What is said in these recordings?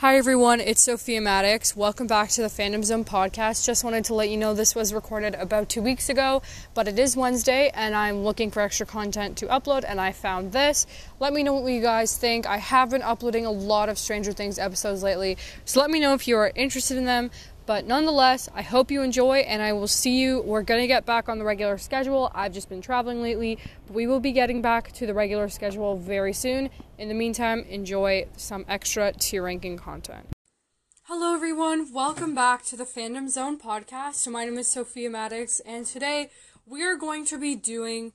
Hi everyone, it's Sophia Maddox. Welcome back to the Fandom Zone podcast. Just wanted to let you know this was recorded about two weeks ago, but it is Wednesday and I'm looking for extra content to upload and I found this. Let me know what you guys think. I have been uploading a lot of Stranger Things episodes lately, so let me know if you are interested in them. But nonetheless, I hope you enjoy and I will see you. We're going to get back on the regular schedule. I've just been traveling lately, but we will be getting back to the regular schedule very soon. In the meantime, enjoy some extra tier ranking content. Hello, everyone. Welcome back to the Fandom Zone podcast. My name is Sophia Maddox, and today we are going to be doing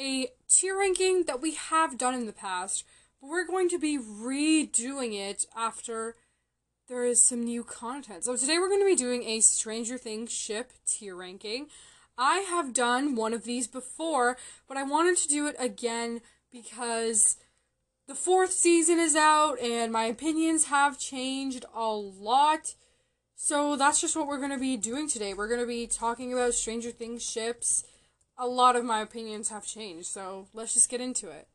a tier ranking that we have done in the past, but we're going to be redoing it after there is some new content. So today we're going to be doing a Stranger Things ship tier ranking. I have done one of these before, but I wanted to do it again because the fourth season is out and my opinions have changed a lot. So that's just what we're going to be doing today. We're going to be talking about Stranger Things ships. A lot of my opinions have changed, so let's just get into it.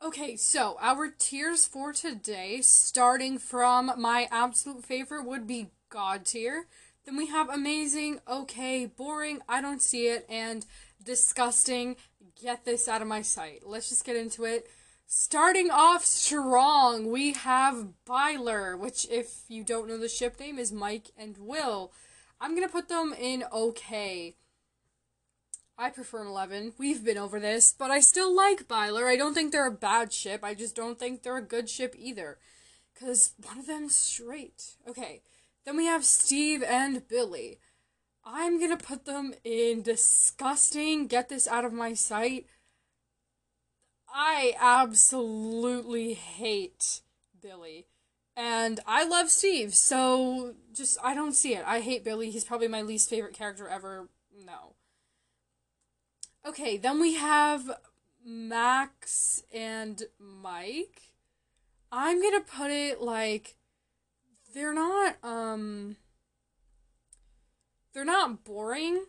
Okay, so our tiers for today, starting from my absolute favorite, would be God tier. Then we have amazing, okay, boring, I don't see it, and disgusting, get this out of my sight. Let's just get into it. Starting off strong, we have Byler, which, if you don't know the ship name, is Mike and Will. I'm gonna put them in okay. I prefer an 11. We've been over this, but I still like Byler. I don't think they're a bad ship. I just don't think they're a good ship either. Because one of them's straight. Okay, then we have Steve and Billy. I'm gonna put them in disgusting. Get this out of my sight. I absolutely hate Billy. And I love Steve, so just, I don't see it. I hate Billy. He's probably my least favorite character ever. No. Okay, then we have Max and Mike. I'm gonna put it like they're not um they're not boring.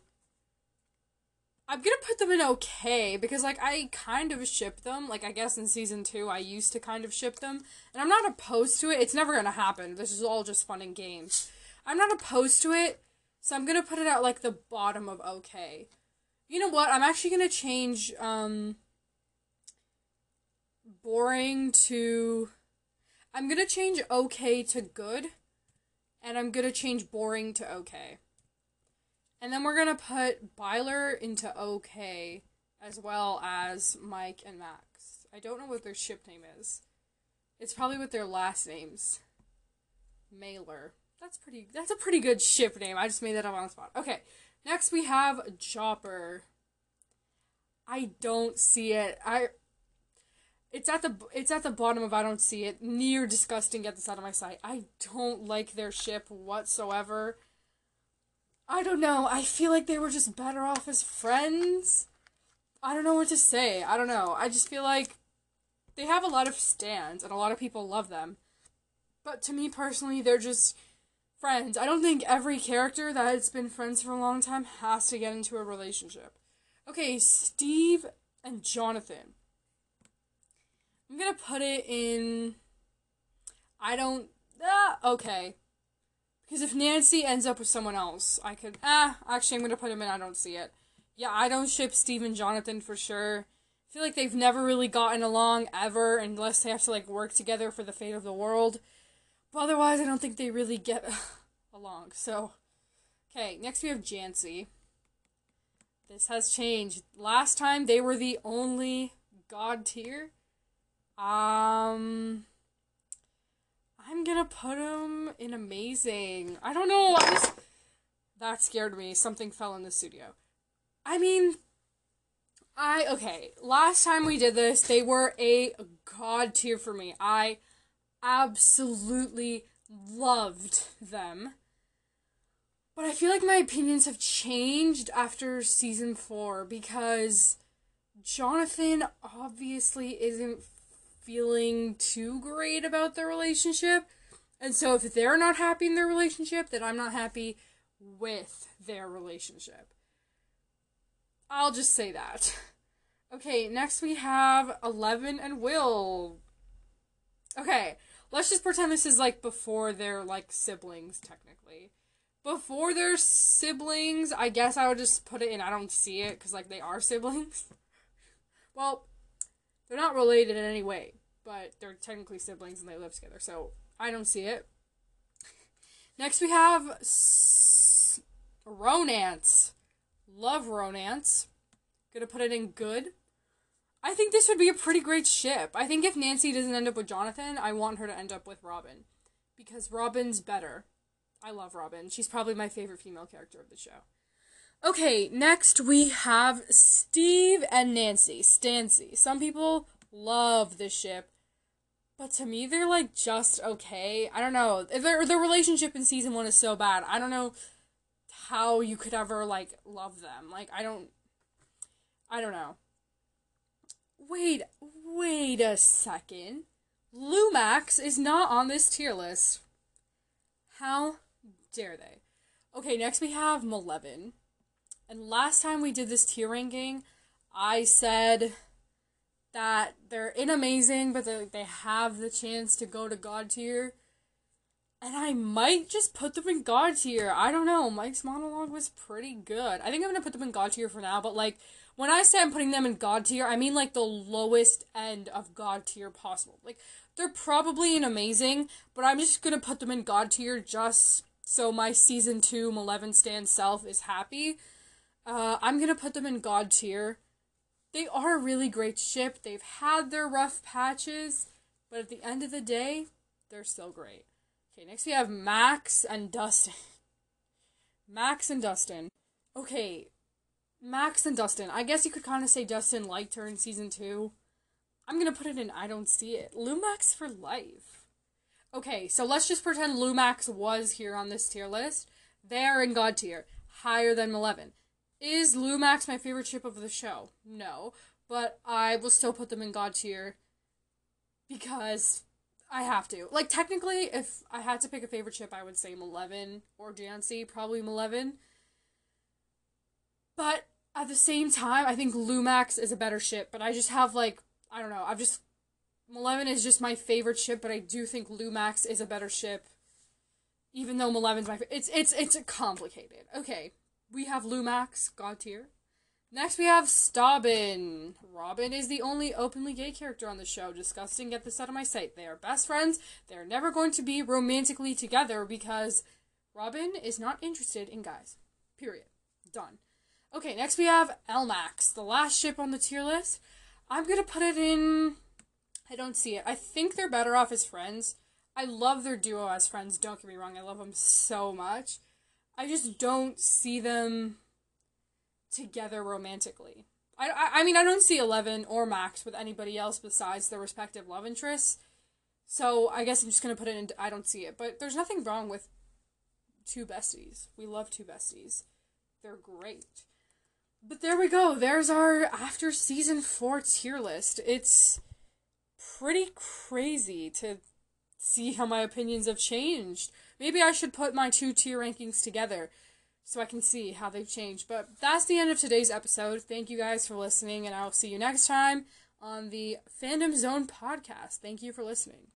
I'm gonna put them in okay because like I kind of ship them. Like I guess in season two I used to kind of ship them. And I'm not opposed to it. It's never gonna happen. This is all just fun and games. I'm not opposed to it, so I'm gonna put it at like the bottom of okay. You know what? I'm actually gonna change um boring to I'm gonna change okay to good and I'm gonna change boring to okay. And then we're gonna put Byler into okay as well as Mike and Max. I don't know what their ship name is. It's probably with their last names. Mailer. That's pretty that's a pretty good ship name. I just made that up on the spot. Okay. Next we have Jopper. I don't see it. I it's at the it's at the bottom of I don't see it. Near disgusting. Get this out of my sight. I don't like their ship whatsoever. I don't know. I feel like they were just better off as friends. I don't know what to say. I don't know. I just feel like they have a lot of stands and a lot of people love them. But to me personally, they're just friends. I don't think every character that has been friends for a long time has to get into a relationship. Okay, Steve and Jonathan. I'm gonna put it in. I don't. Ah, okay. Because if Nancy ends up with someone else, I could. Ah, actually, I'm gonna put him in. I don't see it. Yeah, I don't ship Steve and Jonathan for sure. I feel like they've never really gotten along ever, unless they have to like work together for the fate of the world. But otherwise, I don't think they really get along. So, okay, next we have Jancy. This has changed. Last time they were the only god tier. Um, I'm gonna put them in amazing. I don't know. I just that scared me. Something fell in the studio. I mean, I okay. Last time we did this, they were a god tier for me. I absolutely loved them. But I feel like my opinions have changed after season four because Jonathan obviously isn't feeling too great about their relationship. And so if they're not happy in their relationship, then I'm not happy with their relationship. I'll just say that. Okay, next we have Eleven and Will. Okay, let's just pretend this is like before they're like siblings, technically. Before they're siblings, I guess I would just put it in I don't see it because like they are siblings. well, they're not related in any way, but they're technically siblings and they live together, so I don't see it. Next we have S- Ronance. Love Ronance. Gonna put it in good. I think this would be a pretty great ship. I think if Nancy doesn't end up with Jonathan, I want her to end up with Robin. Because Robin's better. I love Robin. She's probably my favorite female character of the show. Okay, next we have Steve and Nancy. Stancy. Some people love this ship. But to me, they're like just okay. I don't know. Their their relationship in season one is so bad. I don't know how you could ever like love them. Like I don't. I don't know. Wait, wait a second. Lumax is not on this tier list. How dare they? Okay, next we have Maleven. And last time we did this tier ranking, I said that they're in amazing, but they, they have the chance to go to God tier. And I might just put them in God tier. I don't know. Mike's monologue was pretty good. I think I'm gonna put them in God tier for now, but like when I say I'm putting them in God tier, I mean like the lowest end of God tier possible. Like they're probably in amazing, but I'm just gonna put them in God tier just so my season two Maleven stand self is happy. Uh, I'm gonna put them in God tier they are a really great ship. They've had their rough patches, but at the end of the day, they're still great. Okay, next we have Max and Dustin. Max and Dustin. Okay, Max and Dustin. I guess you could kind of say Dustin liked her in season two. I'm gonna put it in I don't see it. Lumax for life. Okay, so let's just pretend Lumax was here on this tier list. They are in God tier, higher than Maleven. Is Lumax my favorite ship of the show? No. But I will still put them in God tier because I have to. Like, technically, if I had to pick a favorite ship, I would say Maleven or Jancy. Probably Maleven. But at the same time, I think Lumax is a better ship. But I just have, like, I don't know. I've just. Maleven is just my favorite ship, but I do think Lumax is a better ship. Even though Maleven's my favorite. It's, it's, it's complicated. Okay we have Lumax, God tier. Next, we have Stobin. Robin is the only openly gay character on the show. Disgusting, get this out of my sight. They are best friends. They're never going to be romantically together because Robin is not interested in guys. Period. Done. Okay, next we have Elmax, the last ship on the tier list. I'm gonna put it in. I don't see it. I think they're better off as friends. I love their duo as friends, don't get me wrong. I love them so much. I just don't see them together romantically. I, I, I mean, I don't see Eleven or Max with anybody else besides their respective love interests. So I guess I'm just gonna put it in. I don't see it, but there's nothing wrong with two besties. We love two besties. They're great. But there we go. There's our after season four tier list. It's pretty crazy to see how my opinions have changed. Maybe I should put my two tier rankings together so I can see how they've changed. But that's the end of today's episode. Thank you guys for listening, and I'll see you next time on the Fandom Zone podcast. Thank you for listening.